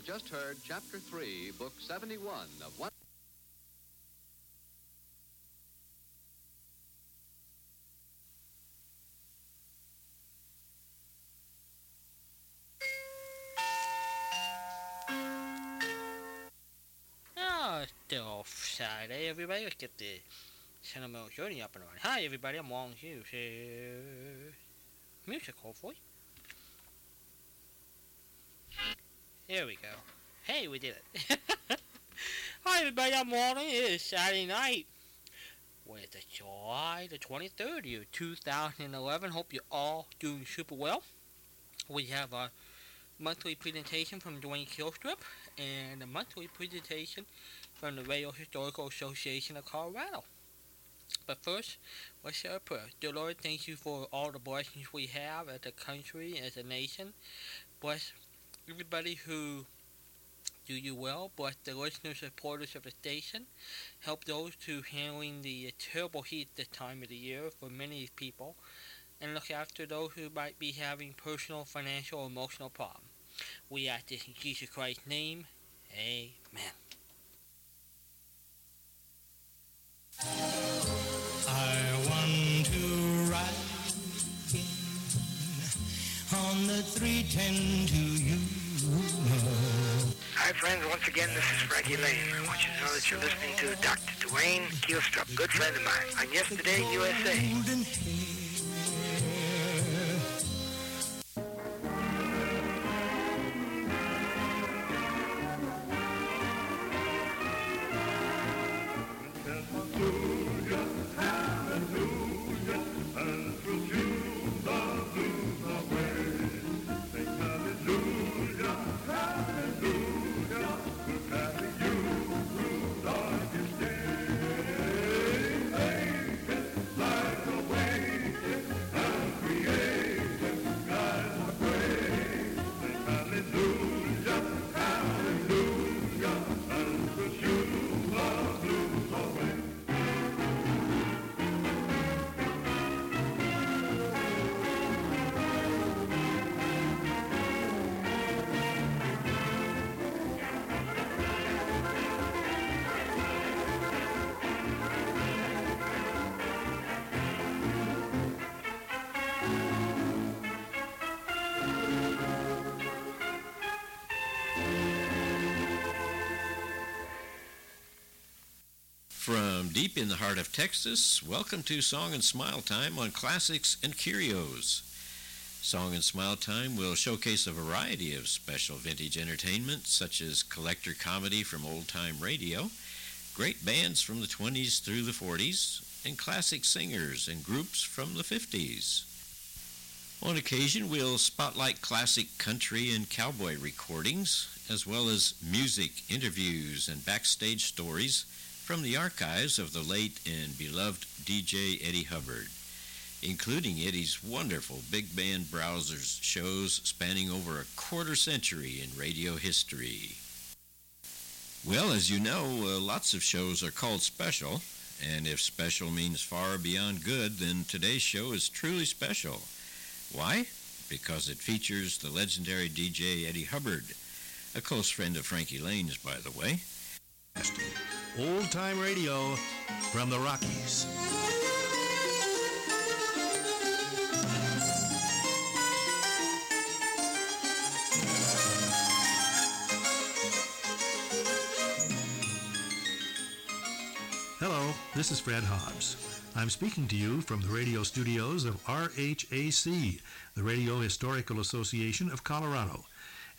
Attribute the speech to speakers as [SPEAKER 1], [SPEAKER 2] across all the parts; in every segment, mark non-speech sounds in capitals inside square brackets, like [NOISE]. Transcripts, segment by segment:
[SPEAKER 1] have just heard Chapter 3, Book 71 of One.
[SPEAKER 2] Oh, it's still Saturday, everybody. Let's get the sentimental journey up and running. Hi, everybody. I'm Long Hughes here. Music, hopefully. Here we go. Hey, we did it. [LAUGHS] Hi, everybody. I'm Walden. It is Saturday night. What is it? July the 23rd, year 2011. Hope you're all doing super well. We have a monthly presentation from Dwayne Keilstrup and a monthly presentation from the Radio Historical Association of Colorado. But first, let's say a prayer. Dear Lord, thank you for all the blessings we have as a country, as a nation. Bless everybody who do you well. Bless the listeners, and supporters of the station. Help those who handling the terrible heat this time of the year for many people. And look after those who might be having personal, financial, or emotional problems. We ask this in Jesus Christ's name. Amen.
[SPEAKER 3] I want to ride on the 310 to you.
[SPEAKER 4] Hi, friends. Once again, this is Frankie Laine. I want you to know that you're listening to Dr. Dwayne Keilstrup, good friend of mine, on Yesterday USA.
[SPEAKER 5] Deep in the heart of Texas, welcome to Song and Smile Time on Classics and Curios. Song and Smile Time will showcase a variety of special vintage entertainment, such as collector comedy from old time radio, great bands from the 20s through the 40s, and classic singers and groups from the 50s. On occasion, we'll spotlight classic country and cowboy recordings, as well as music, interviews, and backstage stories from the archives of the late and beloved DJ Eddie Hubbard, including Eddie's wonderful big band browsers shows spanning over a quarter century in radio history. Well, as you know, uh, lots of shows are called special, and if special means far beyond good, then today's show is truly special. Why? Because it features the legendary DJ Eddie Hubbard, a close friend of Frankie Laine's, by the way.
[SPEAKER 6] Old time radio from the Rockies. Hello, this is Fred Hobbs. I'm speaking to you from the radio studios of RHAC, the Radio Historical Association of Colorado.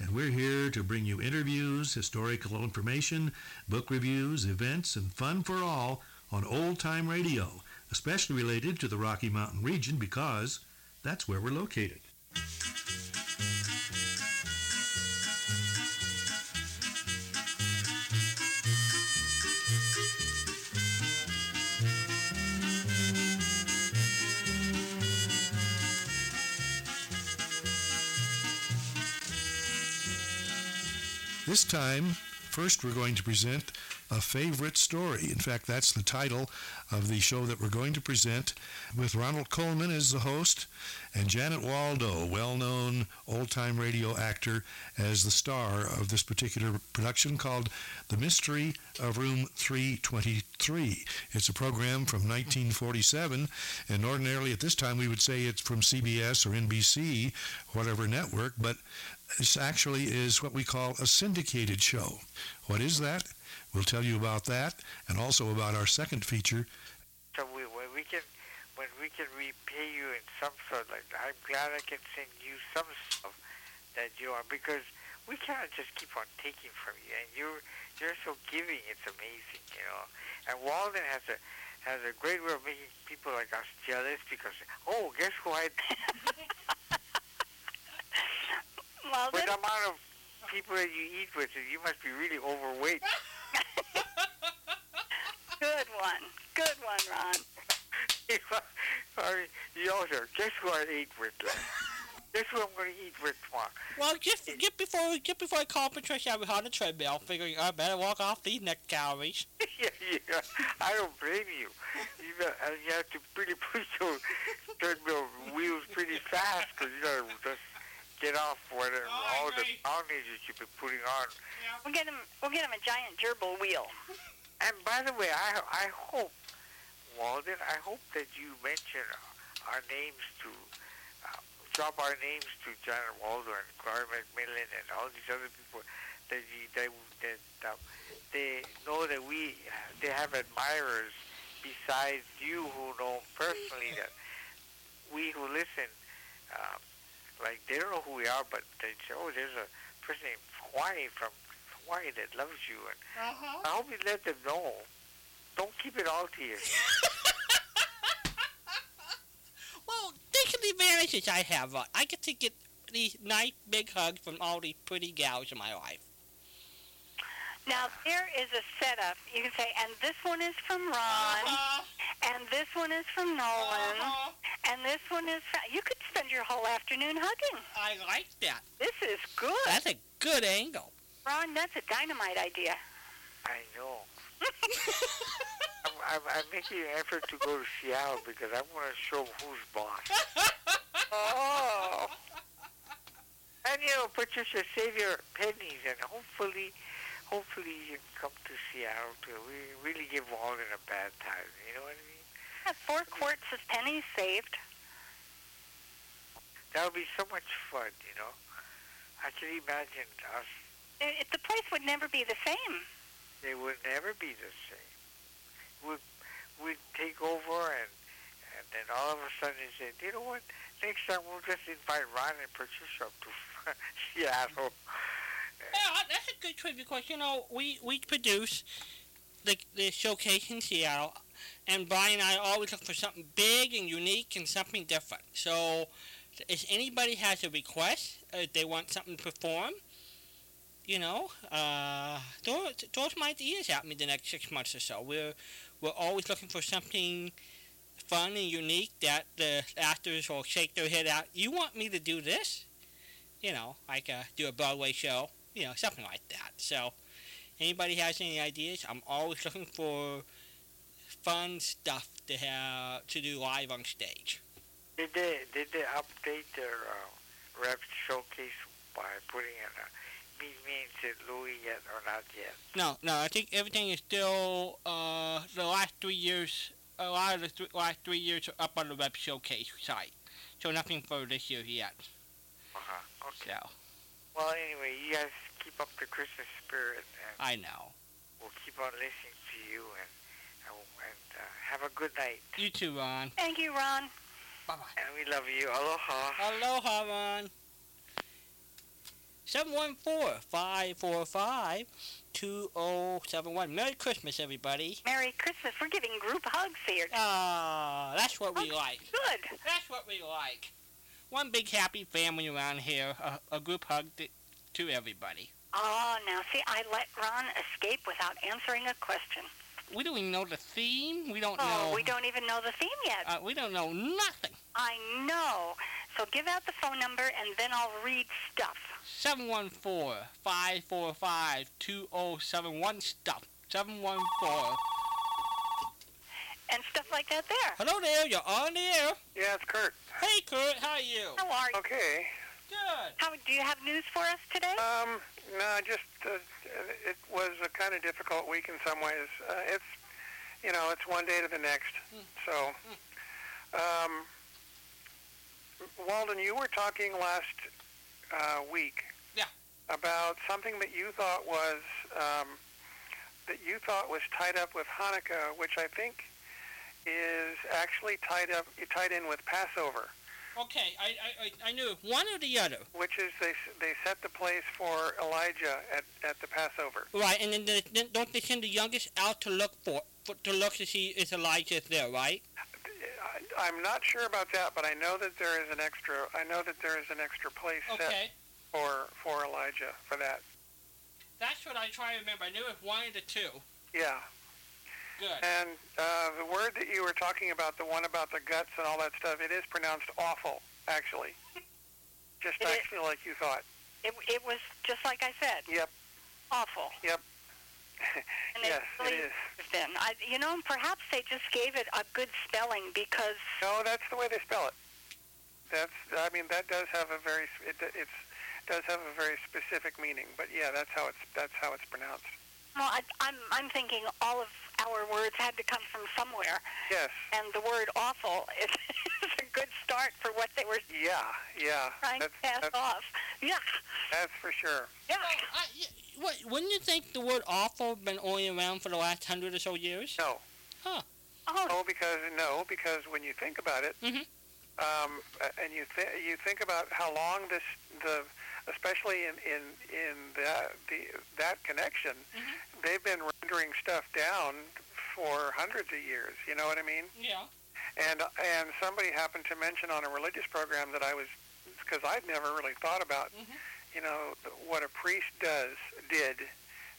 [SPEAKER 6] And we're here to bring you interviews, historical information, book reviews, events, and fun for all on old time radio, especially related to the Rocky Mountain region because that's where we're located. This time, first we're going to present A Favorite Story. In fact, that's the title of the show that we're going to present with Ronald Colman as the host and Janet Waldo, well-known old-time radio actor, as the star of this particular production called The Mystery of Room 323. It's a program from 1947, and ordinarily at this time we would say it's from CBS or NBC, whatever network, but this actually is what we call a syndicated show. What is that? We'll tell you about that and also about our second feature.
[SPEAKER 7] So we, when we can, when we can repay you in some sort, like I'm glad I can send you some stuff that you are because we cannot just keep on taking from you, and you're you're so giving. It's amazing, you know. And Walden has a has a great way of making people like us jealous because oh, guess who I [LAUGHS]
[SPEAKER 8] Well,
[SPEAKER 7] with the amount of people that you eat with, you must be really overweight. [LAUGHS]
[SPEAKER 8] good one. Good one, Ron.
[SPEAKER 7] Sorry, you also guess who I ate with last? guess who I'm going to eat with tomorrow?
[SPEAKER 2] Well, just, just before just before I called Patricia, I was on the treadmill, figuring I better walk off these next calories. [LAUGHS]
[SPEAKER 7] yeah, yeah. I don't blame you. You, got, and you have to really push those treadmill wheels pretty fast because you got to just get off whatever, all the poundage that you've been putting on.
[SPEAKER 8] We'll get him. We'll get him a giant gerbil wheel. [LAUGHS]
[SPEAKER 7] And by the way, I I hope, Walden, I hope that you mention our names to, uh, drop our names to Janet Waldo and Clara McMillan and all these other people that you, that, that uh, they know that we they have admirers besides you who know personally that we who listen, uh, like they don't know who we are, but they say, oh, there's a person named Hawaii from Hawaii that loves you, and I hope you let them know. Don't keep it all to yourself. [LAUGHS]
[SPEAKER 2] Well, think of the advantages I have. Uh, I get to get these nice big hugs from all these pretty gals in my life.
[SPEAKER 8] Now there is a setup. You can say, and this one is from Ron, and this one is from Nolan, uh-huh. and this one is. From... You could spend your whole afternoon hugging.
[SPEAKER 2] I like that.
[SPEAKER 8] This is good,
[SPEAKER 2] That's a good angle.
[SPEAKER 8] Ron. That's a dynamite idea.
[SPEAKER 7] I know. [LAUGHS] I'm, I'm, I'm making an effort to go to Seattle because I want to show who's boss. [LAUGHS]
[SPEAKER 8] Oh.
[SPEAKER 7] And you know, Patricia, save your pennies, and hopefully, hopefully you can come to Seattle to we really give Walden a bad time. You know what I mean?
[SPEAKER 8] Have four quarts of pennies saved.
[SPEAKER 7] That would be so much fun. You know, I can imagine us.
[SPEAKER 8] It, the place would never be the same.
[SPEAKER 7] They would never be the same. We'd we'd take over, and and then all of a sudden they said, you know what? Next time we'll just invite Ron and Patricia up to [LAUGHS] Seattle.
[SPEAKER 2] Yeah, that's a good trip because you know we we produce the the showcase in Seattle, and Brian and I always look for something big and unique and something different. So, if anybody has a request, uh, if they want something to perform, you know, uh, throw throw some ideas at me the next six months or so. We're we're always looking for something fun and unique that the actors will shake their head out. You want me to do this? You know, like uh, do a Broadway show, you know, something like that. So, anybody has any ideas? I'm always looking for fun stuff to have to do live on stage.
[SPEAKER 7] Did they did they update their uh, rep showcase by putting in a meet me in St. Louis yet or not yet?
[SPEAKER 2] No, no, I think everything is still uh, the last three years. A lot of the th- last three years are up on the web showcase site, so nothing for this year yet.
[SPEAKER 7] Uh-huh. Okay.
[SPEAKER 2] So
[SPEAKER 7] Well, anyway, you guys keep up the Christmas spirit, and
[SPEAKER 2] I know.
[SPEAKER 7] we'll keep on listening to you, and and, and uh, have a good night.
[SPEAKER 2] You too, Ron.
[SPEAKER 8] Thank you, Ron.
[SPEAKER 2] Bye bye.
[SPEAKER 7] And we love you. Aloha.
[SPEAKER 2] Aloha, Ron. 714-545-2071. Merry Christmas, everybody.
[SPEAKER 8] Merry Christmas. We're giving group hugs here.
[SPEAKER 2] Ah, that's what we
[SPEAKER 8] Oh,
[SPEAKER 2] like.
[SPEAKER 8] Good.
[SPEAKER 2] That's what we like. One big happy family around here. A, a group hug to, to everybody.
[SPEAKER 8] Oh, now see, I let Ron escape without answering a question.
[SPEAKER 2] We don't even know the theme. We don't
[SPEAKER 8] Oh,
[SPEAKER 2] know.
[SPEAKER 8] we don't even know the theme yet.
[SPEAKER 2] Uh, we don't know nothing.
[SPEAKER 8] I know. So give out the phone number and then I'll read stuff.
[SPEAKER 2] 714-545-2071 stuff. 714.
[SPEAKER 8] and stuff like that there.
[SPEAKER 2] Hello there, you're on the air.
[SPEAKER 9] Yeah, it's Kurt.
[SPEAKER 2] Hey, Kurt, how are you?
[SPEAKER 8] How are you?
[SPEAKER 9] Okay.
[SPEAKER 2] Good.
[SPEAKER 8] How do you have news for us today?
[SPEAKER 9] Um, no, just uh, it was a kind of difficult week in some ways. Uh, it's, you know, it's one day to the next. So, um, Walden, you were talking last uh, week.
[SPEAKER 2] Yeah.
[SPEAKER 9] About something that you thought was um, that you thought was tied up with Hanukkah, which I think is actually tied up tied in with Passover.
[SPEAKER 2] Okay, I, I, I- knew one or the other.
[SPEAKER 9] which is they they set the place for Elijah at, at the Passover.
[SPEAKER 2] Right, and then, the, then don't they send the youngest out to look for, for to look to see if Elijah is there, right?
[SPEAKER 9] I, I'm not sure about that, but I know that there is an extra. I know that there is an extra place set for for Elijah for that.
[SPEAKER 2] that's what I try to remember. I knew it was one of the two.
[SPEAKER 9] Yeah,
[SPEAKER 2] Good.
[SPEAKER 9] and uh, the word that you were talking about, the one about the guts and all that stuff, it is pronounced awful, actually. Just
[SPEAKER 8] It is.
[SPEAKER 9] actually like you thought.
[SPEAKER 8] It, it was just like I said,
[SPEAKER 9] Yep.
[SPEAKER 8] awful. Yep. [LAUGHS] and
[SPEAKER 9] yes,
[SPEAKER 8] it really
[SPEAKER 9] it is.
[SPEAKER 8] been. I, you know, perhaps they just gave it a good spelling because
[SPEAKER 9] No, that's the way they spell it. That's. I mean, that does have a very. It, it's does have a very specific meaning, but yeah, that's how it's that's how it's pronounced.
[SPEAKER 8] well, I, I'm I'm thinking all of our words had to come from somewhere,
[SPEAKER 9] Yes.
[SPEAKER 8] and the word awful is, [LAUGHS] is a good start for what they were
[SPEAKER 9] Yeah. Yeah.
[SPEAKER 8] trying
[SPEAKER 9] That's
[SPEAKER 8] to pass
[SPEAKER 9] that's,
[SPEAKER 8] off. Yeah,
[SPEAKER 9] that's for sure.
[SPEAKER 8] yeah.
[SPEAKER 2] I, y- what, wouldn't you think the word awful been only around for the last hundred or so years?
[SPEAKER 9] No. Huh.
[SPEAKER 8] Oh,
[SPEAKER 9] No, because no, because when you think about it,
[SPEAKER 2] Mhm.
[SPEAKER 9] um, a- and you th- you think about how long this the especially in in in that the that connection, they've been rendering stuff down for hundreds of years. You know what I mean?
[SPEAKER 2] Yeah.
[SPEAKER 9] And and somebody happened to mention on a religious program that I was because I'd never really thought about,
[SPEAKER 2] Mhm.
[SPEAKER 9] you know, what a priest does did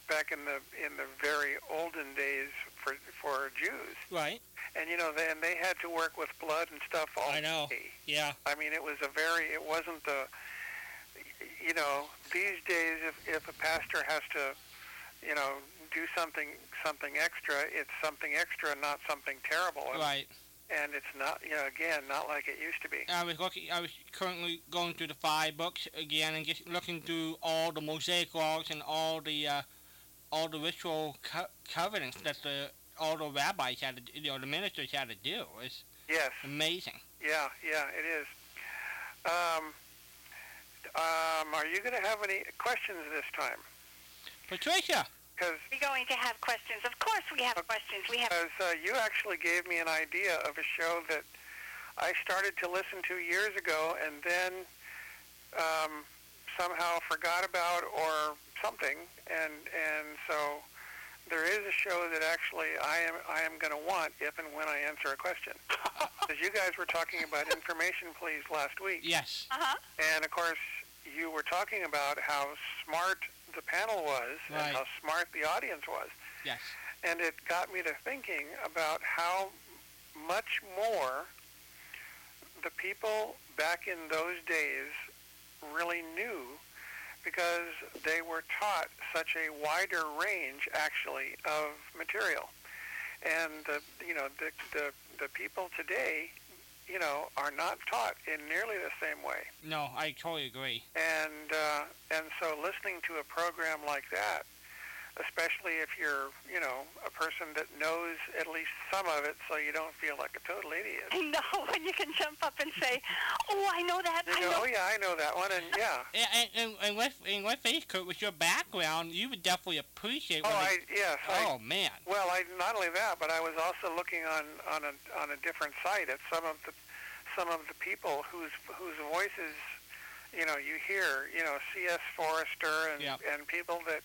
[SPEAKER 9] back in the in the very olden days for for Jews.
[SPEAKER 2] Right.
[SPEAKER 9] And you know, then they had to work with blood and stuff all
[SPEAKER 2] I know.
[SPEAKER 9] day.
[SPEAKER 2] Yeah.
[SPEAKER 9] I mean, it was a very it wasn't the you know, these days if if a pastor has to you know, do something something extra, it's something extra, not something terrible. And-
[SPEAKER 2] Right.
[SPEAKER 9] and it's not you know again not like it used to be
[SPEAKER 2] I was looking. I was currently going through the five books again and just looking through all the Mosaic laws and all the uh, all the ritual co- covenants that the all the rabbis had to, you know, the ministers had to do. It's
[SPEAKER 9] yes
[SPEAKER 2] amazing.
[SPEAKER 9] yeah yeah it is um, um, are you going to have any questions this time
[SPEAKER 2] Patricia.
[SPEAKER 9] Because
[SPEAKER 8] We're going to have questions. Of course, we have questions. We have.
[SPEAKER 9] uh, you actually gave me an idea of a show that I started to listen to years ago and then um, somehow forgot about or something and and so there is a show that actually I am I am going to want if and when I answer a question. [LAUGHS] Because you guys were talking about information please last week.
[SPEAKER 2] Yes.
[SPEAKER 8] Uh huh.
[SPEAKER 9] And of course, you were talking about how smart the panel was
[SPEAKER 2] Right.
[SPEAKER 9] and how smart the audience was.
[SPEAKER 2] Yes.
[SPEAKER 9] And it got me to thinking about how much more the people back in those days really knew because they were taught such a wider range actually of material. And the you know the the, the people today, you know, are not taught in nearly the same way.
[SPEAKER 2] No, I totally agree.
[SPEAKER 9] And uh, and so listening to a program like that, especially if you're you know a person that knows at least some of it, so you don't feel like a total idiot. [LAUGHS]
[SPEAKER 8] I know when you can jump up and say, "Oh, I know that.
[SPEAKER 9] You
[SPEAKER 8] I oh,
[SPEAKER 9] know,
[SPEAKER 8] know."
[SPEAKER 9] oh yeah, I know that one, and [LAUGHS] yeah.
[SPEAKER 2] And and, and, and let's and let's face it, Kurt, with your background, you would definitely appreciate.
[SPEAKER 9] Oh,
[SPEAKER 2] what
[SPEAKER 9] I yes. I,
[SPEAKER 2] oh man.
[SPEAKER 9] Well, I not only that, but I was also looking on on a on a different site at some of the some of the people whose whose voices, you know, you hear, you know, C.S. Forester and
[SPEAKER 2] Yep.
[SPEAKER 9] and people that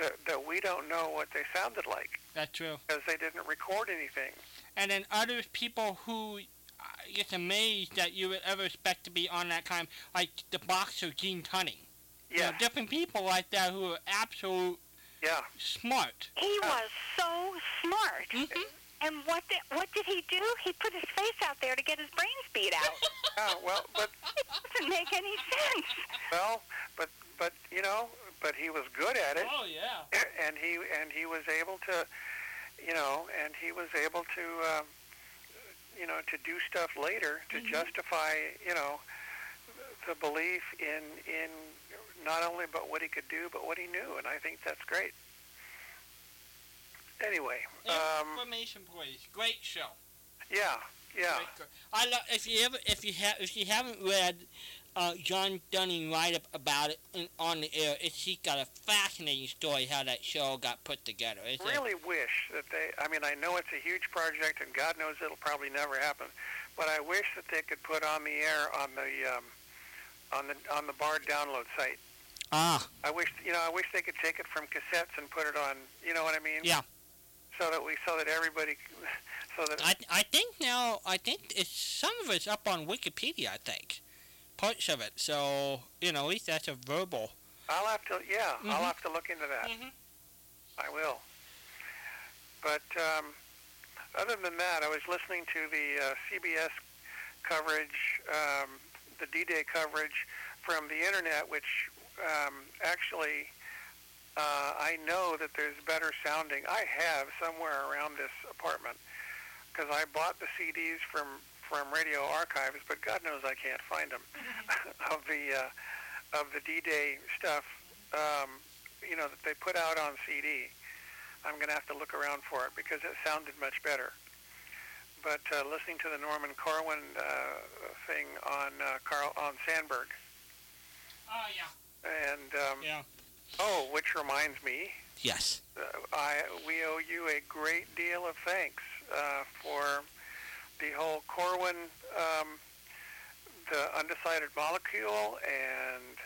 [SPEAKER 9] that that we don't know what they sounded like
[SPEAKER 2] That's true.
[SPEAKER 9] because they didn't record anything.
[SPEAKER 2] And then other people who I get amazed that you would ever expect to be on that kind, like the boxer Gene Tunney. You know, different people like that who are absolute
[SPEAKER 9] Yeah.
[SPEAKER 2] smart.
[SPEAKER 8] He was so smart.
[SPEAKER 2] Mm-hmm.
[SPEAKER 8] And what did, what did he do? He put his face out there to get his brains beat out. [LAUGHS]
[SPEAKER 9] Yeah. Well, but
[SPEAKER 8] it doesn't make any sense.
[SPEAKER 9] well, but but you know, but he was good at it,
[SPEAKER 2] Oh yeah. [CLEARS THROAT]
[SPEAKER 9] and he and he was able to, you know, and he was able to, um, you know, to do stuff later to
[SPEAKER 2] Mhm.
[SPEAKER 9] justify, you know, the belief in in not only but what he could do, but what he knew, and I think that's great. Anyway, um,
[SPEAKER 2] Information, please. Great show.
[SPEAKER 9] yeah, yeah.
[SPEAKER 2] I love if you ever if you have if you haven't read uh, John Dunning write up about it in, on the air, it's he's got a fascinating story how that show got put together. I
[SPEAKER 9] really wish that they. I mean, I know it's a huge project, and God knows it'll probably never happen. But I wish that they could put on the air on the um, on the on the bar download site.
[SPEAKER 2] ah
[SPEAKER 9] I wish you know. I wish they could take it from cassettes and put it on. You know what I mean?
[SPEAKER 2] Yeah.
[SPEAKER 9] So that we, so that everybody, so that
[SPEAKER 2] I I think now I think it's some of it's up on Wikipedia. I think parts of it. So you know at least that's a verbal.
[SPEAKER 9] I'll have to. Yeah, I'll
[SPEAKER 2] Mhm.
[SPEAKER 9] have to look into that.
[SPEAKER 2] Mhm.
[SPEAKER 9] I will. But um, other than that, I was listening to the uh, CBS coverage, um, the D-Day coverage from the internet, which um, actually uh, I know that there's better sounding. I have somewhere around this apartment because I bought the CDs from from Radio Archives, but God knows I can't find them [LAUGHS] of the uh, of the D-Day stuff. Um, you know that they put out on CD. I'm going to have to look around for it because it sounded much better. But uh, listening to the Norman Corwin uh, thing on uh, Carl on Sandburg,
[SPEAKER 2] Oh yeah.
[SPEAKER 9] and um,
[SPEAKER 2] Yeah.
[SPEAKER 9] oh, which reminds me,
[SPEAKER 2] Yes.
[SPEAKER 9] uh, I we owe you a great deal of thanks uh, for the whole Corwin, um, the undecided molecule, and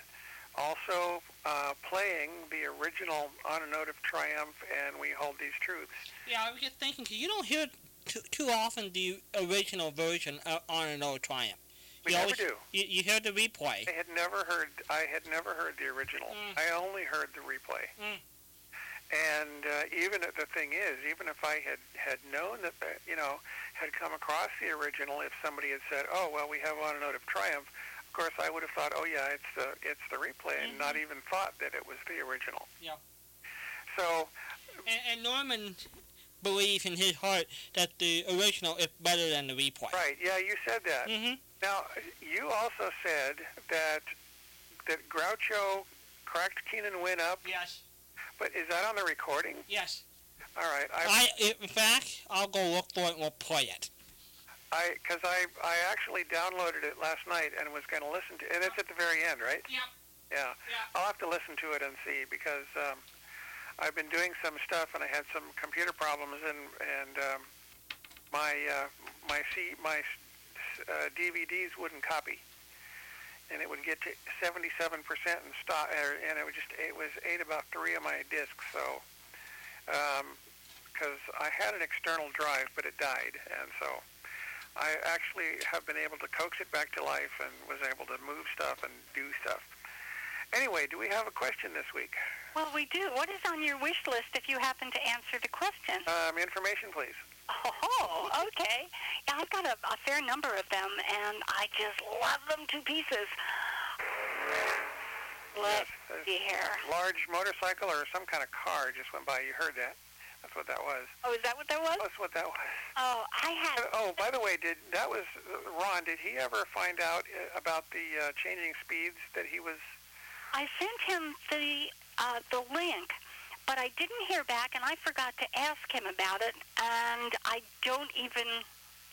[SPEAKER 9] also uh, playing the original On a Note of Triumph and We Hold These Truths.
[SPEAKER 2] Yeah, I was just thinking you don't hear too, too often the original version uh, on a Note of Triumph.
[SPEAKER 9] We
[SPEAKER 2] you
[SPEAKER 9] never
[SPEAKER 2] always,
[SPEAKER 9] do.
[SPEAKER 2] You, you hear the replay.
[SPEAKER 9] I had never heard. I had never heard the original.
[SPEAKER 2] Mm.
[SPEAKER 9] I only heard the replay.
[SPEAKER 2] Mm.
[SPEAKER 9] And uh, even the thing is, even if I had had known that, the, you know, had come across the original, if somebody had said, "Oh, well, we have on a note of triumph," of course I would have thought, "Oh yeah, it's the it's the replay," and not even thought that it was the original.
[SPEAKER 2] Yeah.
[SPEAKER 9] So
[SPEAKER 2] And, and Norman believes in his heart that the original is better than the replay.
[SPEAKER 9] right, yeah, you said that.
[SPEAKER 2] Mm-hmm.
[SPEAKER 9] Now you also said that that Groucho cracked Keenan Wynn up,
[SPEAKER 2] Yes.
[SPEAKER 9] but is that on the recording?
[SPEAKER 2] Yes.
[SPEAKER 9] All right, I
[SPEAKER 2] I, in fact, I'll go look for it and we'll play it.
[SPEAKER 9] I because I I actually downloaded it last night and was going to listen to, and it's at the very end, right?
[SPEAKER 2] Yep.
[SPEAKER 9] Yeah.
[SPEAKER 2] Yeah.
[SPEAKER 9] I'll have to listen to it and see because um, I've been doing some stuff and I had some computer problems and and um, my uh, my C my uh, DVDs wouldn't copy, and it would get to 77 percent and stop, er, and it would just it was ate about three of my discs. So because I had an external drive, but it died, and so. I actually have been able to coax it back to life and was able to move stuff and do stuff. Anyway, do we have a question this week?
[SPEAKER 8] Well, we do. What is on your wish list if you happen to answer the question?
[SPEAKER 9] Um, information, please.
[SPEAKER 8] Oh, [LAUGHS] okay. Yeah, I've got a, a fair number of them, and I just love them to pieces. Let's
[SPEAKER 9] Yes. Large motorcycle or some kind of car just went by. You heard that? That's what that was.
[SPEAKER 8] Oh, is that what that was?
[SPEAKER 9] That's what that was.
[SPEAKER 8] Oh, I had.
[SPEAKER 9] Oh, by the way, did that was uh, Ron? Did he ever find out uh, about the uh, changing speeds that he was?
[SPEAKER 8] I sent him the uh, the link, but I didn't hear back, and I forgot to ask him about it, and I don't even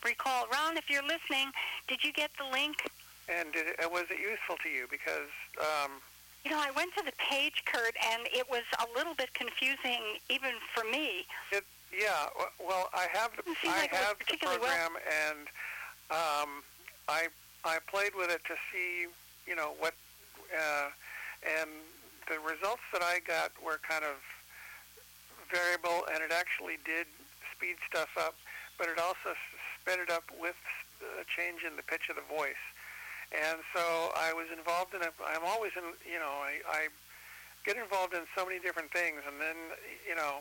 [SPEAKER 8] recall. Ron, if you're listening, did you get the link?
[SPEAKER 9] And did it, uh, was it useful to you? Because um,
[SPEAKER 8] You know, I went to the page, Kurt, and it was a little bit confusing even for me.
[SPEAKER 9] it, yeah. Well, I have the I
[SPEAKER 8] like
[SPEAKER 9] have the
[SPEAKER 8] particularly well-
[SPEAKER 9] program, and um, I I played with it to see you know what, uh, and the results that I got were kind of variable, and it actually did speed stuff up, but it also sped it up with a change in the pitch of the voice. And so I was involved in it. I'm always in, you know, I, I get involved in so many different things, and then, you know,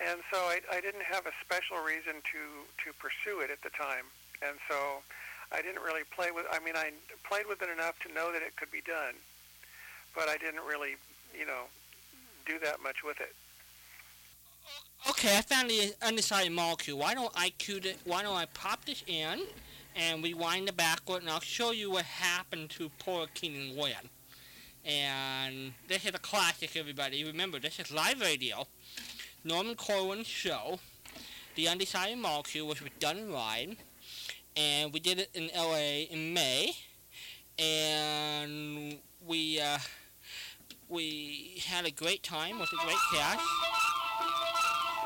[SPEAKER 9] and so I, I didn't have a special reason to to pursue it at the time, and so I didn't really play with. I mean, I played with it enough to know that it could be done, but I didn't really, you know, do that much with it.
[SPEAKER 2] Okay, I found the undecided molecule. Why don't I cue it? Why don't I pop this in and rewind the backward, and I'll show you what happened to poor Keenan Wynn. And this is a classic, everybody. Remember, this is live radio. Norman Corwin's show, The Undecided Molecule, which was done live. And we did it in LA in May. And we, uh, we had a great time with a great cast.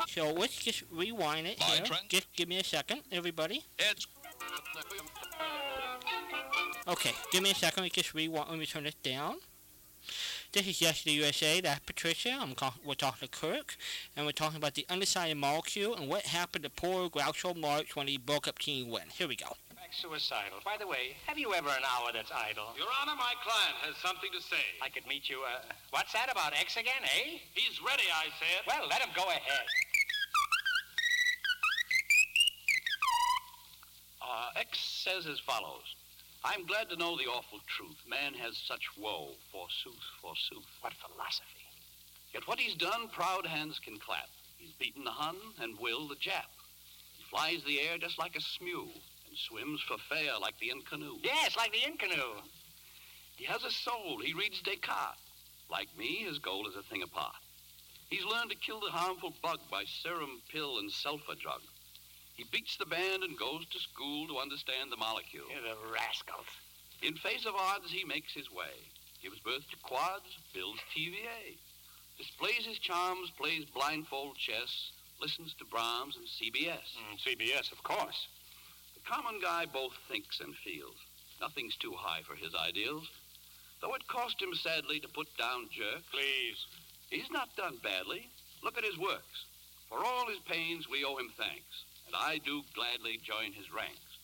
[SPEAKER 2] So let's just rewind it here.
[SPEAKER 10] Trent.
[SPEAKER 2] Just give me a second, everybody.
[SPEAKER 10] It's
[SPEAKER 2] Okay, give me a second. Let me just rewind. Let me turn this down. This is Yesterday USA. That's Patricia. I'm call- we're talking to Kirk, and we're talking about the undecided molecule and what happened to poor Groucho Marx when he broke up Keenan Wynn. Here we go.
[SPEAKER 11] Back suicidal. By the way, have you ever an hour that's idle?
[SPEAKER 12] Your Honor, my client has something to say.
[SPEAKER 11] I could meet you, uh, what's that about X again, eh?
[SPEAKER 12] He's ready, I said.
[SPEAKER 11] Well, let him go ahead.
[SPEAKER 12] Uh, X says as follows. I'm glad to know the awful truth. Man has such woe, forsooth, forsooth.
[SPEAKER 11] What philosophy.
[SPEAKER 12] Yet what he's done, proud hands can clap. He's beaten the Hun and Will the Jap. He flies the air just like a smew and swims for fair like the Incarnu.
[SPEAKER 11] Yes, like the Incarnu.
[SPEAKER 12] He has a soul. He reads Descartes. Like me, his goal is a thing apart. He's learned to kill the harmful bug by serum, pill, and sulfur drug. He beats the band and goes to school to understand the molecule.
[SPEAKER 11] You're the rascals.
[SPEAKER 12] In face of odds, he makes his way. Gives birth to quads, builds TVA. Displays his charms, plays blindfold chess, listens to Brahms and CBS.
[SPEAKER 11] Mm, CBS, of course.
[SPEAKER 12] The common guy both thinks and feels. Nothing's too high for his ideals. Though it cost him sadly to put down jerks.
[SPEAKER 11] Please.
[SPEAKER 12] He's not done badly. Look at his works. For all his pains, we owe him thanks, and I do gladly join his ranks.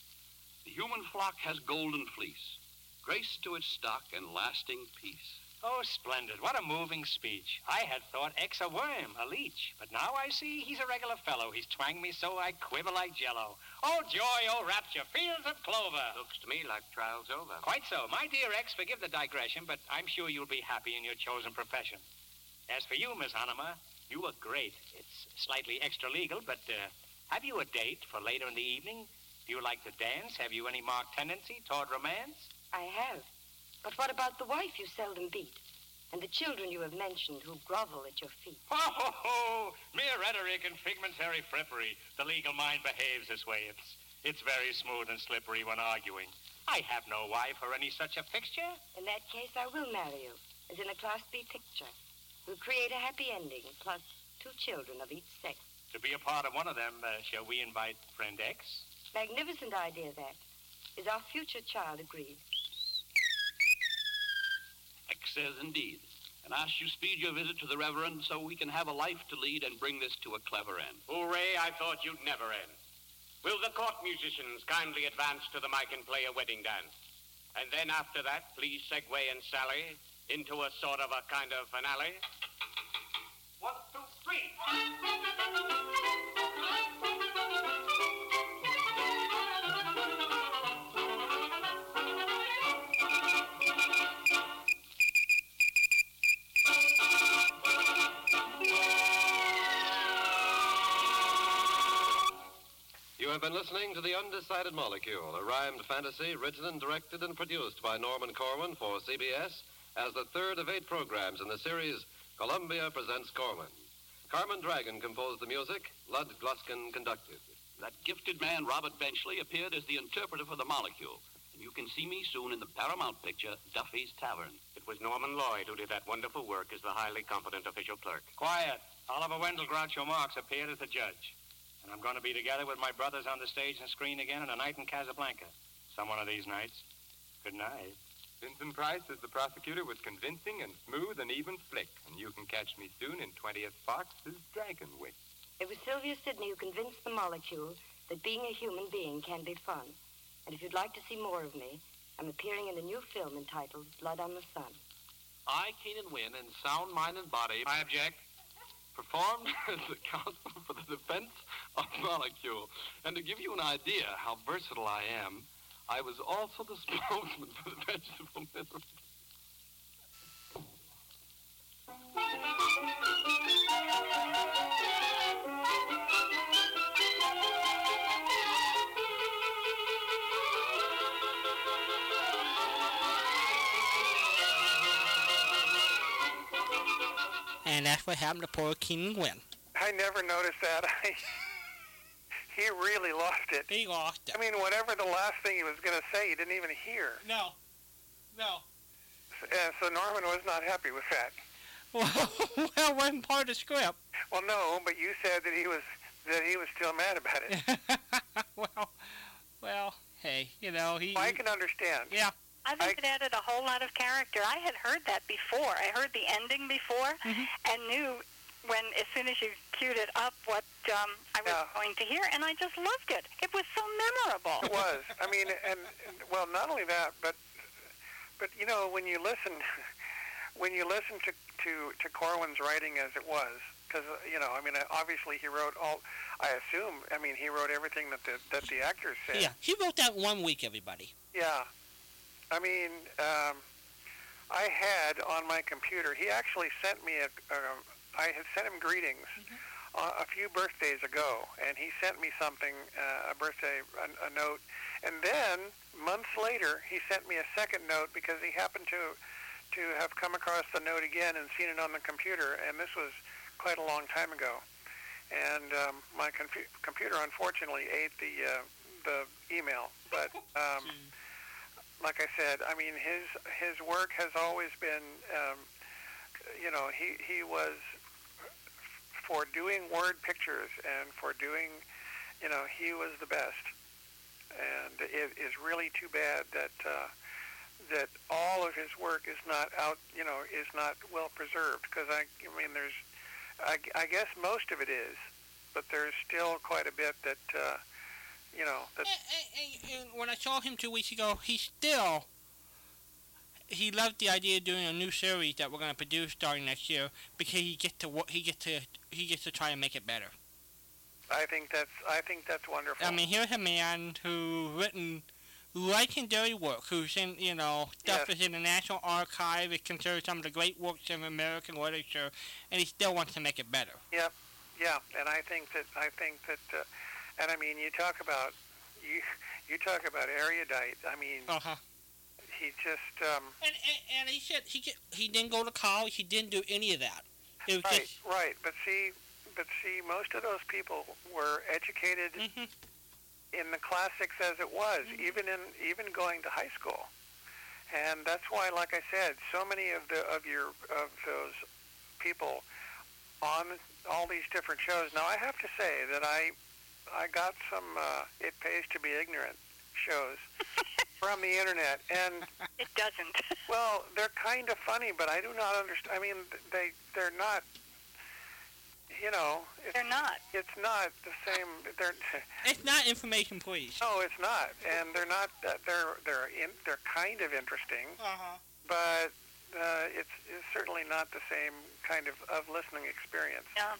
[SPEAKER 12] The human flock has golden fleece, grace to its stock and lasting peace.
[SPEAKER 11] Oh, splendid. What a moving speech. I had thought X a worm, a leech. But now I see he's a regular fellow. He's twanged me so I quiver like jello. Oh, joy, oh, rapture, fields of clover.
[SPEAKER 13] Looks to me like trial's over.
[SPEAKER 11] Quite so. My dear X, forgive the digression, but I'm sure you'll be happy in your chosen profession. As for you, Miss Hanema, you look great. It's slightly extra legal, but uh, have you a date for later in the evening? Do you like to dance? Have you any marked tendency toward romance?
[SPEAKER 14] I have. But what about the wife you seldom beat? And the children you have mentioned who grovel at your feet?
[SPEAKER 11] Ho, ho, ho! Mere rhetoric and figmentary frippery. The legal mind behaves this way. It's, it's very smooth and slippery when arguing. I have no wife or any such a fixture.
[SPEAKER 14] In that case, I will marry you, as in a Class B picture. We'll create a happy ending, plus two children of each sex.
[SPEAKER 11] To be a part of one of them, uh, shall we invite friend X?
[SPEAKER 14] Magnificent idea, that. Is our future child agreed?
[SPEAKER 12] X says indeed, and asks you speed your visit to the Reverend so we can have a life to lead and bring this to a clever end.
[SPEAKER 13] Hooray, I thought you'd never end. Will the court musicians kindly advance to the mic and play a wedding dance? And then after that, please segue and sally into a sort of a kind of finale.
[SPEAKER 15] You have been listening to The Undecided Molecule, a rhymed fantasy written and directed and produced by Norman Corwin for CBS as the third of eight programs in the series Columbia Presents Corwin. Carmen Dragon composed the music, Lud Gluskin conducted.
[SPEAKER 12] That gifted man, Robert Benchley, appeared as the interpreter for the molecule. And you can see me soon in the Paramount picture, Duffy's Tavern.
[SPEAKER 13] It was Norman Lloyd who did that wonderful work as the highly competent official clerk.
[SPEAKER 11] Quiet. Oliver Wendell Groucho Marx appeared as the judge. And I'm going to be together with my brothers on the stage and screen again on a night in Casablanca. Some one of these nights. Good night.
[SPEAKER 16] Vincent Price as the prosecutor was convincing and smooth and even slick, and you can catch me soon in 20th Fox's Dragon Wick.
[SPEAKER 14] It was Sylvia Sidney who convinced the molecule that being a human being can be fun. And if you'd like to see more of me, I'm appearing in a new film entitled Blood on the Sun.
[SPEAKER 17] I, Keenan Wynn, in sound mind and body.
[SPEAKER 11] I object.
[SPEAKER 17] Performed [LAUGHS] as the counsel for the defense of Molecule. And to give you an idea how versatile I am, I was also the [LAUGHS] spokesman for the vegetable mineral.
[SPEAKER 2] And that's what happened to poor Keenan Wynn.
[SPEAKER 9] I never noticed that. [LAUGHS] I he really lost it.
[SPEAKER 2] He lost it.
[SPEAKER 9] I mean, whatever the last thing he was going to say, he didn't even hear.
[SPEAKER 2] No. No.
[SPEAKER 9] And so Norman was not happy with that.
[SPEAKER 2] Well, [LAUGHS] well, it wasn't part of the script.
[SPEAKER 9] Well, no, but you said that he was that he was still mad about it. [LAUGHS]
[SPEAKER 2] well, well, hey, you know, he...
[SPEAKER 9] I can understand.
[SPEAKER 2] Yeah.
[SPEAKER 8] I think it added a whole lot of character. I had heard that before. I heard the ending before mm-hmm. and knew when, as soon as you queued it up, what um, I was going to hear, and I just loved it. It was so memorable.
[SPEAKER 9] It was. I mean, and, and well, not only that, but but you know, when you listen, [LAUGHS] when you listen to to to Corwin's writing as it was, because you know, I mean, obviously he wrote all. I assume. I mean, he wrote everything that the that the actors said.
[SPEAKER 2] Yeah, he wrote that one week, everybody.
[SPEAKER 9] Yeah. I mean, um, I had on my computer. He actually sent me a. a I had sent him greetings uh, a few birthdays ago, and he sent me something, uh, a birthday, a, a note, and then months later he sent me a second note because he happened to to have come across the note again and seen it on the computer, and this was quite a long time ago. And um, my confu- computer unfortunately ate the uh, the email, but. [LAUGHS] Um, like I said, I mean his his work has always been, um, you know, he he was for doing word pictures and for doing, you know, he was the best, and it is really too bad that uh, that all of his work is not out, you know, is not well preserved because I, I mean, there's, I, I guess most of it is, but there's still quite a bit that. Uh, you know, that
[SPEAKER 2] And, and when I saw him two weeks ago, he still he loved the idea of doing a new series that we're going to produce starting next year because he gets to he gets to he gets to try and make it better.
[SPEAKER 9] I think that's I think that's wonderful.
[SPEAKER 2] I mean, here's a man who written legendary work, who's in you know stuff is in the National Archive. It considered some of the great works of American literature, and he still wants to make it better.
[SPEAKER 9] Yep, yeah, and I think that I think that, uh, and I mean, you talk about you you talk about erudite. I mean,
[SPEAKER 2] Uh huh.
[SPEAKER 9] He just um,
[SPEAKER 2] And, and and he said he he didn't go to college. He didn't do any of that. It was
[SPEAKER 9] right,
[SPEAKER 2] just
[SPEAKER 9] right. But see, but see, most of those people were educated
[SPEAKER 2] Mm-hmm.
[SPEAKER 9] in the classics as it was, even in even going to high school, and that's why, like I said, so many of the of your of those people on all these different shows. Now, I have to say that I I got some uh, it pays to be ignorant shows [LAUGHS] from the internet, and [LAUGHS]
[SPEAKER 8] it doesn't. [LAUGHS]
[SPEAKER 9] well, they're kind of funny, but I do not understand. I mean, they they're not. You know, it's,
[SPEAKER 8] they're not.
[SPEAKER 9] It's not the same. They're [LAUGHS]
[SPEAKER 2] it's not information, please.
[SPEAKER 9] no, it's not, and they're not. Uh, they're they're in, they're kind of interesting,
[SPEAKER 2] Uh-huh.
[SPEAKER 9] but uh, it's, it's certainly not the same kind of, of listening experience.
[SPEAKER 8] Yeah.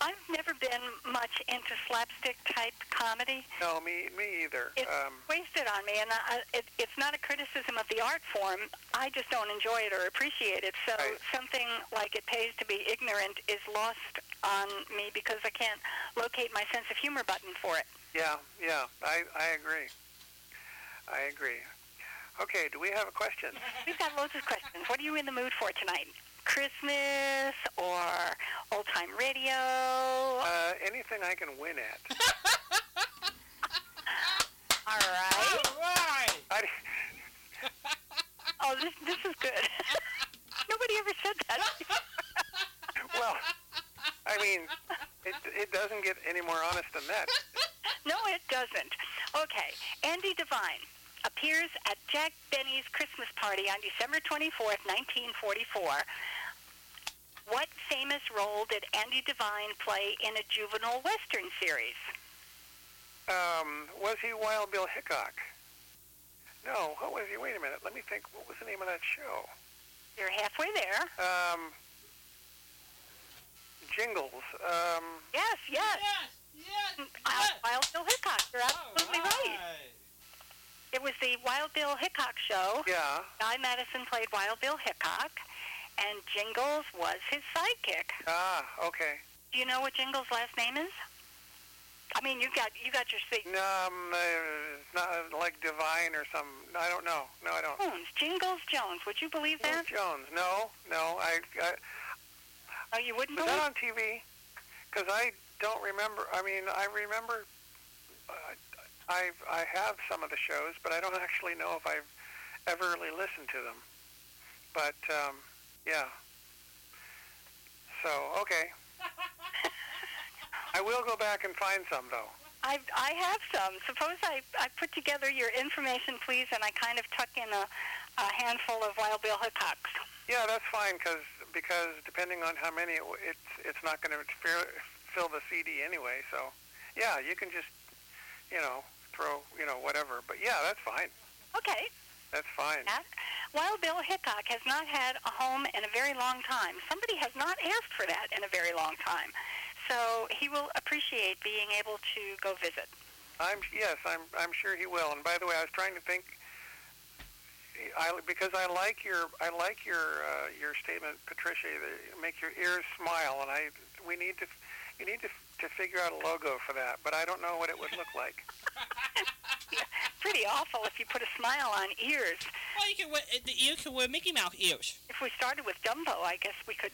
[SPEAKER 8] I've never been much into slapstick type comedy.
[SPEAKER 9] No, me me either.
[SPEAKER 8] It's
[SPEAKER 9] Um,
[SPEAKER 8] wasted on me, and I, it, it's not a criticism of the art form. I just don't enjoy it or appreciate it. So something like it pays to be ignorant is lost on me because I can't locate my sense of humor button for it.
[SPEAKER 9] yeah, yeah, I I agree. I agree. Okay, do we have a question?
[SPEAKER 8] We've got loads of questions. What are you in the mood for tonight? Christmas or old time radio?
[SPEAKER 9] Uh, anything I can win at. [LAUGHS]
[SPEAKER 8] All right.
[SPEAKER 2] All right.
[SPEAKER 9] I,
[SPEAKER 8] Oh, this this is good. [LAUGHS] Nobody ever said that. [LAUGHS]
[SPEAKER 9] well, I mean, it it doesn't get any more honest than that.
[SPEAKER 8] No, it doesn't. Okay, Andy Devine appears at Jack Benny's Christmas party on December 24th, 1944. What famous role did Andy Devine play in a juvenile western series?
[SPEAKER 9] Um, was he Wild Bill Hickok? No, what was he? Wait a minute. Let me think. What was the name of that show?
[SPEAKER 8] You're halfway there.
[SPEAKER 9] Um, Jingles. Um,
[SPEAKER 8] Yes, yes. Yes, Wild Bill Hickok. You're absolutely right. It was the Wild Bill Hickok show.
[SPEAKER 9] Yeah.
[SPEAKER 8] Guy Madison played Wild Bill Hickok, and Jingles was his sidekick.
[SPEAKER 9] ah, okay.
[SPEAKER 8] Do you know what Jingles' last name is? I mean, you got you got your seat.
[SPEAKER 9] No, Um, uh, not like Divine or some. I don't know. No, I don't.
[SPEAKER 8] Jones, Jingles Jones. Would you believe that?
[SPEAKER 9] Jones. No, no. I, I
[SPEAKER 8] Oh, you wouldn't
[SPEAKER 9] Was
[SPEAKER 8] believe?
[SPEAKER 9] that on TV? Because I don't remember. I mean, I remember. Uh, I've I have some of the shows, but I don't [LAUGHS] actually know if I've ever really listened to them. But um, yeah. So okay. [LAUGHS] I will go back and find some though.
[SPEAKER 8] I I have some. Suppose I I put together your information, please, and I kind of tuck in a, a handful of Wild Bill Hickox.
[SPEAKER 9] Yeah, that's fine because because depending on how many, it, it's it's not going to fill the CD anyway. So yeah, you can just you know throw you know whatever. But yeah, that's fine.
[SPEAKER 8] Okay.
[SPEAKER 9] That's fine.
[SPEAKER 8] That, Wild Bill Hickok has not had a home in a very long time. Somebody has not asked for that in a very long time. So he will appreciate being able to go visit.
[SPEAKER 9] I'm yes, I'm I'm sure he will. And by the way, I was trying to think. I because I like your I like your uh, your statement, Patricia. That make your ears smile, and I we need to you need to to figure out a logo for that. But I don't know what it would look like. [LAUGHS]
[SPEAKER 8] Pretty awful if you put a smile on ears.
[SPEAKER 2] Well, you can wear, the ears can wear Mickey Mouse ears.
[SPEAKER 8] If we started with Dumbo, I guess we could.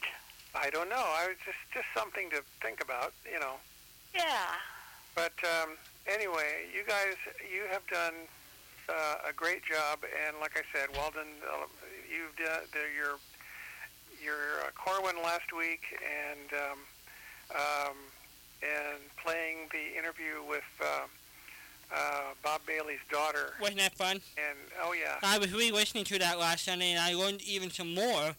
[SPEAKER 9] I don't know. I was just just something to think about, you know.
[SPEAKER 8] Yeah.
[SPEAKER 9] But um, anyway, you guys, you have done uh, a great job, and like I said, Walden, uh, you've done the, your your uh, Corwin last week, and um, um, and playing the interview with uh, uh, Bob Bailey's daughter.
[SPEAKER 2] Wasn't that fun?
[SPEAKER 9] And oh yeah,
[SPEAKER 2] I was re-listening to that last Sunday, and I learned even some more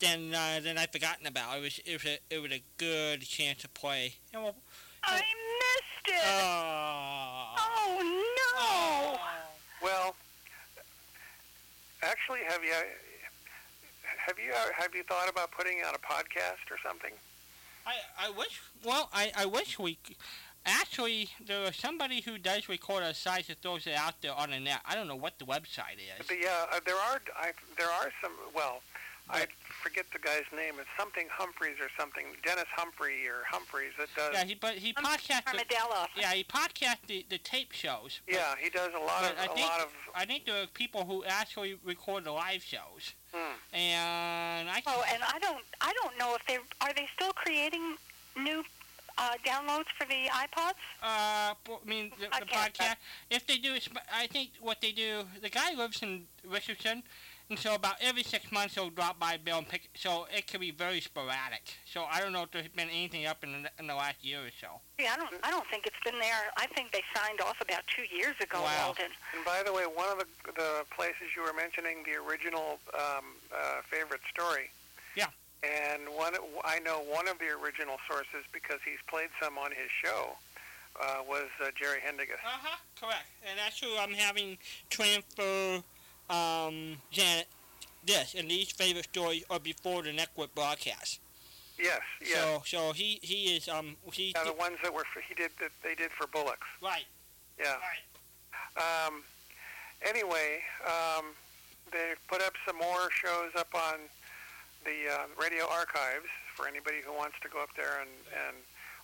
[SPEAKER 2] than uh, than I'd forgotten about. It was it was a, it was a good chance to play. And well,
[SPEAKER 8] I missed it.
[SPEAKER 2] Oh.
[SPEAKER 8] Oh no.
[SPEAKER 9] Well, actually, have you have you have you thought about putting out a podcast or something?
[SPEAKER 2] I I wish. Well, I I wish we. c- Actually, there is somebody who does record a site that throws it out there on the net. I don't know what the website is.
[SPEAKER 9] But yeah, uh, there are I, there are some. Well, I forget the guy's name. It's something Humphreys or something. Dennis Humphrey or Humphreys that does.
[SPEAKER 2] Yeah, he but he podcasts. the-
[SPEAKER 8] Armadillo.
[SPEAKER 2] Yeah, he podcasts the, the tape shows. but-
[SPEAKER 9] Yeah, he does a lot of
[SPEAKER 2] I
[SPEAKER 9] a
[SPEAKER 2] think,
[SPEAKER 9] lot of.
[SPEAKER 2] I think there are people who actually record the live shows,
[SPEAKER 9] Hmm.
[SPEAKER 2] and I.
[SPEAKER 8] Oh, and I don't I don't know if they are they still creating new uh, downloads for the iPods.
[SPEAKER 2] Uh, b- I mean, the, the
[SPEAKER 8] can't-
[SPEAKER 2] podcast. If they do, it's- I think what they do. The guy lives in Richardson, and so about every six months he'll drop by Bill and pick. So it can be very sporadic. So I don't know if there's been anything up in the, in the last year or so.
[SPEAKER 8] Yeah, I don't I don't think it's been there. I think they signed off about two years ago,
[SPEAKER 2] Wow.
[SPEAKER 8] Walden.
[SPEAKER 9] And by the way, one of the the places you were mentioning the original um, uh, favorite story.
[SPEAKER 2] Yeah.
[SPEAKER 9] And one I know one of the original sources because he's played some on his show uh, was uh, Jerry Haendiges.
[SPEAKER 2] Uh huh. Correct. And that's who I'm having transfer um, Janet this and these favorite stories are before the network broadcast.
[SPEAKER 9] Yes, yes.
[SPEAKER 2] So so he he is um he
[SPEAKER 9] yeah, the ones that were for, he did that they did for Bullocks.
[SPEAKER 2] right.
[SPEAKER 9] Yeah. Right. Um, anyway, um, they've put up some more shows up on the uh, radio archives for anybody who wants to go up there and, and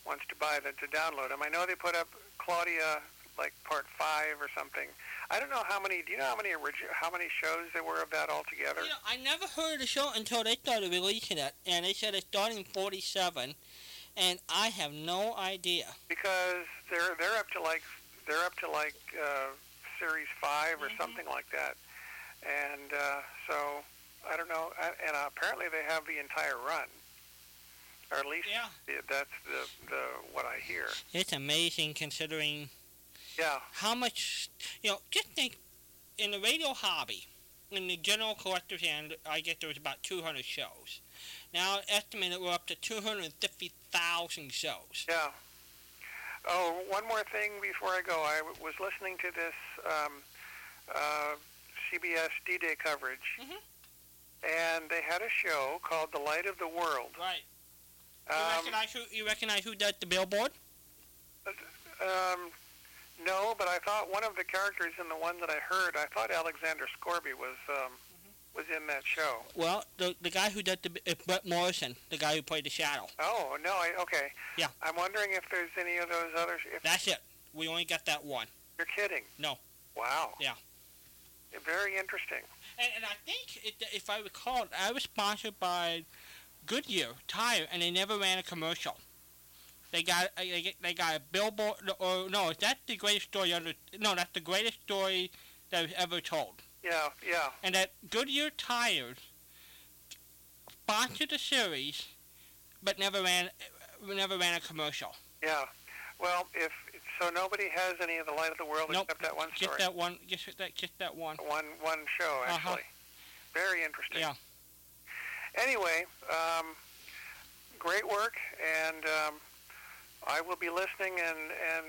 [SPEAKER 9] wants to buy them to download them. I know they put up Claudia like part five or something. I don't know how many. Do you know how many origi- how many shows there were of that altogether?
[SPEAKER 2] You know, I never heard of the show until they started releasing it, and they said it's starting 47, and I have no idea.
[SPEAKER 9] Because they're they're up to like they're up to like uh, series 5 or something like that, and uh, so I don't know. And apparently they have the entire run, or at least
[SPEAKER 2] Yeah.
[SPEAKER 9] that's the the what I hear.
[SPEAKER 2] It's amazing considering
[SPEAKER 9] Yeah.
[SPEAKER 2] how much, you know, just think in the radio hobby, in the general collector's end, I guess there was about 200 shows. Now, estimated we're up to 250,000 shows.
[SPEAKER 9] Yeah. Oh, one more thing before I go. I w- was listening to this um, uh, CBS D-Day coverage, and they had a show called "The Light of the World."
[SPEAKER 2] Right. You
[SPEAKER 9] Um,
[SPEAKER 2] recognize who? You recognize who does the billboard?
[SPEAKER 9] Um, no, but I thought one of the characters in the one that I heard, I thought Alexander Scourby was um, was in that show.
[SPEAKER 2] Well, the the guy who did the uh, Bret Morrison, the guy who played the Shadow.
[SPEAKER 9] Oh no, I, okay.
[SPEAKER 2] Yeah.
[SPEAKER 9] I'm wondering if there's any of those others. If
[SPEAKER 2] That's it. We only got that one.
[SPEAKER 9] you're kidding.
[SPEAKER 2] No.
[SPEAKER 9] Wow.
[SPEAKER 2] Yeah.
[SPEAKER 9] Very interesting.
[SPEAKER 2] And, and I think, it, if I recall, I was sponsored by Goodyear tire, and they never ran a commercial. They got uh, they, they got a billboard, or no, that's the greatest story under. No, that's the greatest story that was ever told.
[SPEAKER 9] Yeah, yeah.
[SPEAKER 2] And that Goodyear tires sponsored the series, but never ran never ran a commercial.
[SPEAKER 9] Yeah. Well, if so, nobody has any of the light of the world
[SPEAKER 2] Nope.
[SPEAKER 9] except that one story.
[SPEAKER 2] Just that one. Just that. Just that one.
[SPEAKER 9] One one show
[SPEAKER 2] Uh-huh.
[SPEAKER 9] actually. Very interesting.
[SPEAKER 2] Yeah.
[SPEAKER 9] Anyway, um, great work, and um, I will be listening and and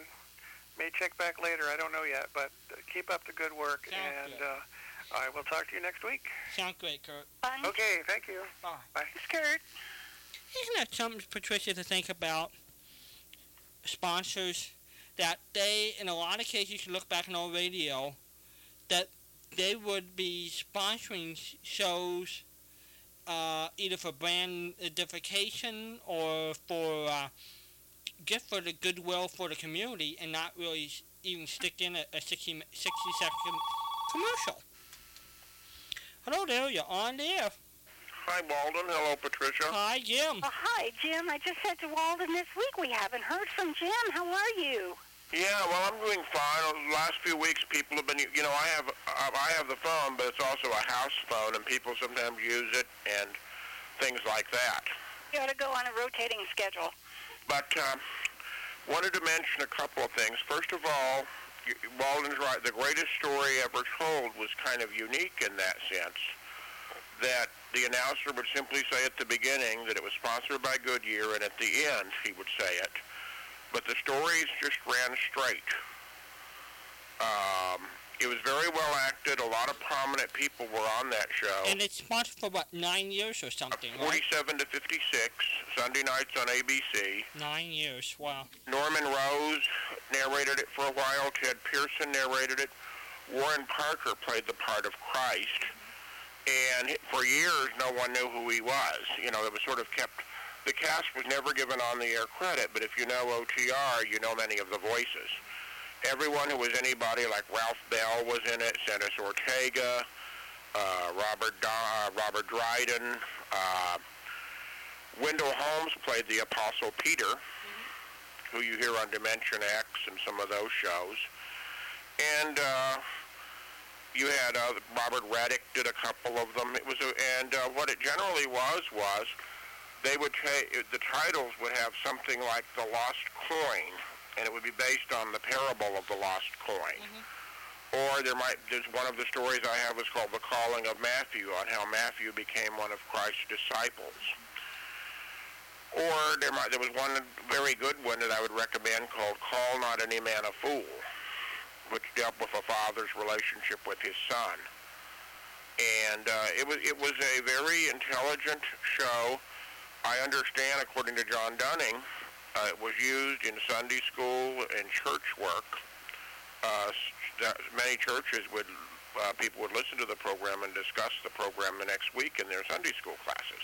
[SPEAKER 9] may check back later. I don't know yet, but uh, keep up the good work,
[SPEAKER 2] Sounds
[SPEAKER 9] and
[SPEAKER 2] good.
[SPEAKER 9] uh, I will talk to you next week.
[SPEAKER 2] Sounds great, Kurt.
[SPEAKER 9] Okay, thank you.
[SPEAKER 2] Bye.
[SPEAKER 9] Bye.
[SPEAKER 8] Kurt.
[SPEAKER 2] Isn't that something, Patricia, to think about? Sponsors that they, in a lot of cases, you look back on old radio, that they would be sponsoring shows uh, either for brand identification or for uh, just for the goodwill for the community and not really even stick in a, a 60, 60 second commercial. Hello there, you're on there.
[SPEAKER 10] Hi, Walden. Hello, Patricia.
[SPEAKER 2] Hi, Jim.
[SPEAKER 8] Oh, hi, Jim. I just said to Walden this week we haven't heard from Jim. How are you?
[SPEAKER 10] Yeah, well, I'm doing fine. The last few weeks, people have been, you know, I have, uh, I have the phone, but it's also a house phone, and people sometimes use it and things like that.
[SPEAKER 8] You ought to go on a rotating schedule.
[SPEAKER 10] But um, wanted to mention a couple of things. First of all, Walden's right. The greatest story ever told was kind of unique in that sense. That the announcer would simply say at the beginning that it was sponsored by Goodyear, and at the end he would say it. But the stories just ran straight. Um, it was very well acted. A lot of prominent people were on that show.
[SPEAKER 2] And it's sponsored for what, nine years or something, right?
[SPEAKER 10] 47 to 56, Sunday nights on ABC.
[SPEAKER 2] Nine years, wow.
[SPEAKER 10] Norman Rose narrated it for a while. Ted Pearson narrated it. Warren Parker played the part of Christ. And for years, no one knew who he was. You know, it was sort of kept. The cast was never given on the air credit, but if you know OTR, you know many of the voices. Everyone who was anybody like Ralph Bell was in it, Santos Ortega, uh, Robert Do- uh, Robert Dryden. Uh, Wendell Holmes played the Apostle Peter, who you hear on Dimension X and some of those shows. And uh, you had uh, Robert Readick did a couple of them. It was a, and uh, what it generally was was they would take the titles would have something like the Lost Coin, and it would be based on the parable of the lost coin. Or there might there's one of the stories I have is called The Calling of Matthew on how Matthew became one of Christ's disciples. Or there might there was one very good one that I would recommend called Call Not Any Man a Fool, which dealt with a father's relationship with his son. And uh, it was it was a very intelligent show. I understand, according to John Dunning, uh, it was used in Sunday school and church work. Uh, that many churches would uh, people would listen to the program and discuss the program the next week in their Sunday school classes.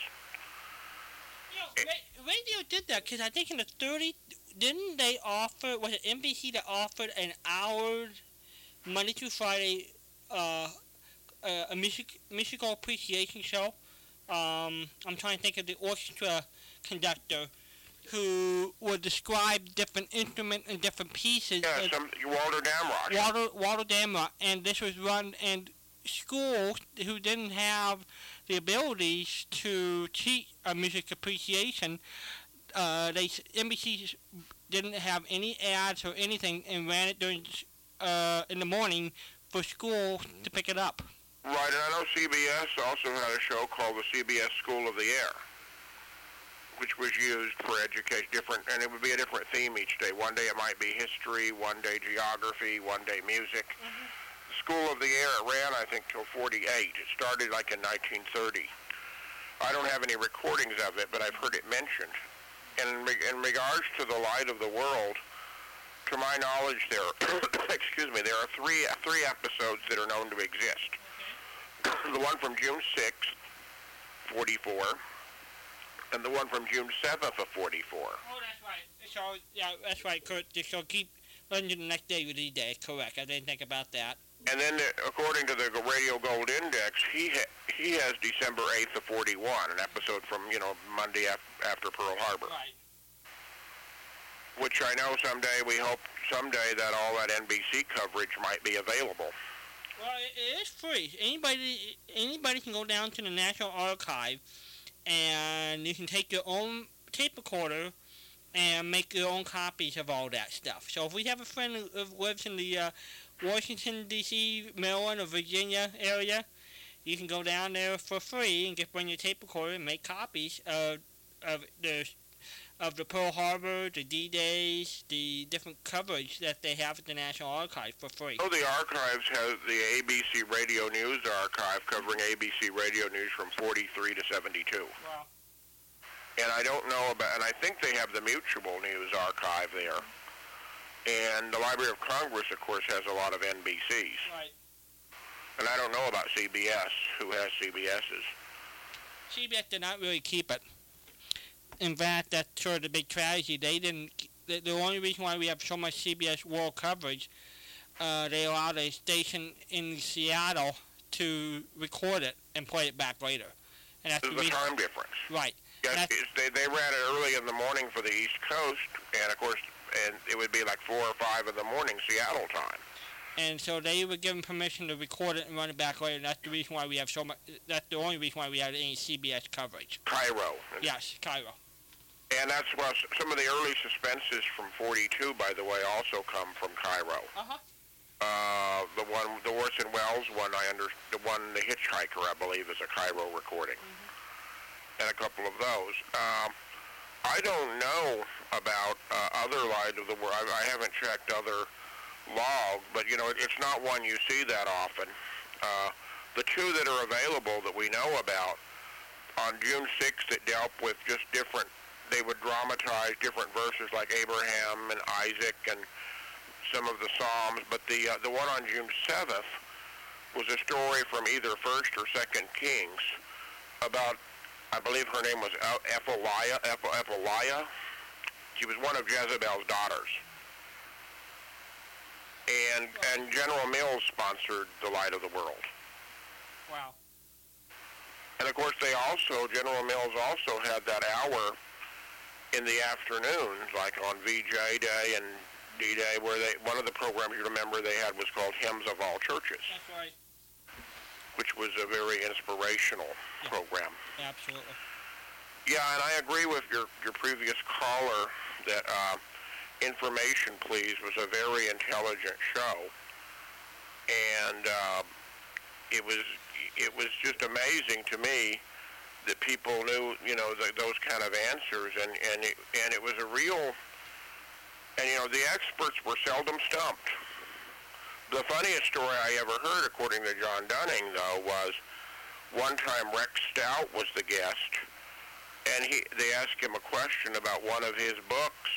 [SPEAKER 2] Ra- radio did that because I think in the 30, didn't they offer, was it NBC that offered an hour, Monday through Friday, uh, uh, a music, musical appreciation show? Um, I'm trying to think of the orchestra conductor who would describe different instruments and different pieces.
[SPEAKER 10] Yeah,
[SPEAKER 2] and-
[SPEAKER 10] some Walter Damrosch.
[SPEAKER 2] Walter Walter Damrosch, and this was run in schools who didn't have the abilities to teach uh, music appreciation. Uh, they NBC didn't have any ads or anything, and ran it during uh, in the morning for school to pick it up.
[SPEAKER 10] Right, and I know CBS also had a show called the CBS School of the Air, which was used for education, different, and it would be a different theme each day. One day it might be history, one day geography, one day music. The School of the Air it ran, I think, till 48. It started like in 1930. I don't have any recordings of it, but I've heard it mentioned. And in, in regards to the light of the world, to my knowledge, there, [COUGHS] excuse me, there are three three episodes that are known to exist. [COUGHS] the one from June 6th, 44, and the one from June 7th of 44.
[SPEAKER 2] Oh, that's right. So yeah, that's right, Kurt. So keep to the next day with the day. Correct. I didn't think about that.
[SPEAKER 10] And then, according to the Radio Gold Index, he ha- he has December 8th of 41, an episode from, you know, Monday af- after Pearl Harbor.
[SPEAKER 2] Right.
[SPEAKER 10] Which I know someday, we hope someday that all that NBC coverage might be available.
[SPEAKER 2] Well, it, it is free. Anybody anybody can go down to the National Archive, and you can take your own tape recorder and make your own copies of all that stuff. So if we have a friend who who lives in the uh, Washington D.C., Maryland, or Virginia area, you can go down there for free and just bring your tape recorder and make copies of of the of the Pearl Harbor, the D-Days, the different coverage that they have at the National Archive for free.
[SPEAKER 10] Oh, the archives has the ABC Radio News Archive covering ABC Radio News from 43 to 72.
[SPEAKER 2] Wow.
[SPEAKER 10] And I don't know about, and I think they have the Mutual News Archive there. And the Library of Congress, of course, has a lot of NBCs.
[SPEAKER 2] Right.
[SPEAKER 10] And I don't know about CBS, who has CBS's.
[SPEAKER 2] CBS did not really keep it. In fact, that's sort of the big tragedy. They didn't. The, the only reason why we have so much CBS world coverage, uh, they allowed a station in Seattle to record it and play it back later. And that's
[SPEAKER 10] There's
[SPEAKER 2] the
[SPEAKER 10] time difference.
[SPEAKER 2] Right.
[SPEAKER 10] Yes, they, they ran it early in the morning for the East Coast, and of course, and it would be like 4 or 5 in the morning Seattle time.
[SPEAKER 2] And so they were given permission to record it and run it back later. That's the reason why we have so much. That's the only reason why we have any CBS coverage.
[SPEAKER 10] KIRO.
[SPEAKER 2] Yes, KIRO.
[SPEAKER 10] And that's s- some of the early suspenses from 42, by the way, also come from KIRO.
[SPEAKER 2] Uh-huh.
[SPEAKER 10] Uh, the one, the Orson Welles one, I under, the one, the Hitchhiker, I believe, is a KIRO recording, Mhm. and a couple of those. Um, I don't know about uh, other light of the world. I, I haven't checked other log, but you know, it, it's not one you see that often. Uh, the two that are available that we know about on June 6th, it dealt with just different. They would dramatize different verses like Abraham and Isaac and some of the Psalms, but the uh, the one on June 7th was a story from either First or Second Kings about, I believe her name was El- Athaliah. She was one of Jezebel's daughters, and and General Mills sponsored the Light of the World.
[SPEAKER 2] Wow.
[SPEAKER 10] And of course, they also General Mills also had that hour in the afternoons, like on VJ Day and D Day, where they one of the programs you remember they had was called Hymns of All Churches,
[SPEAKER 2] That's right.
[SPEAKER 10] which was a very inspirational program.
[SPEAKER 2] Absolutely.
[SPEAKER 10] Yeah, and I agree with your your previous caller that uh, Information Please was a very intelligent show, and uh, it was it was just amazing to me that people knew you know th- those kind of answers, and and it, and it was a real and you know the experts were seldom stumped. The funniest story I ever heard, according to John Dunning, though, was one time Rex Stout was the guest, and he they asked him a question about one of his books,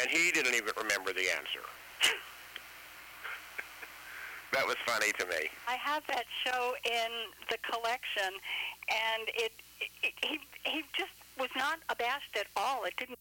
[SPEAKER 10] and he didn't even remember the answer. [LAUGHS] that was funny to me.
[SPEAKER 8] I have that show in the collection, and it, it he he just was not abashed at all. It didn't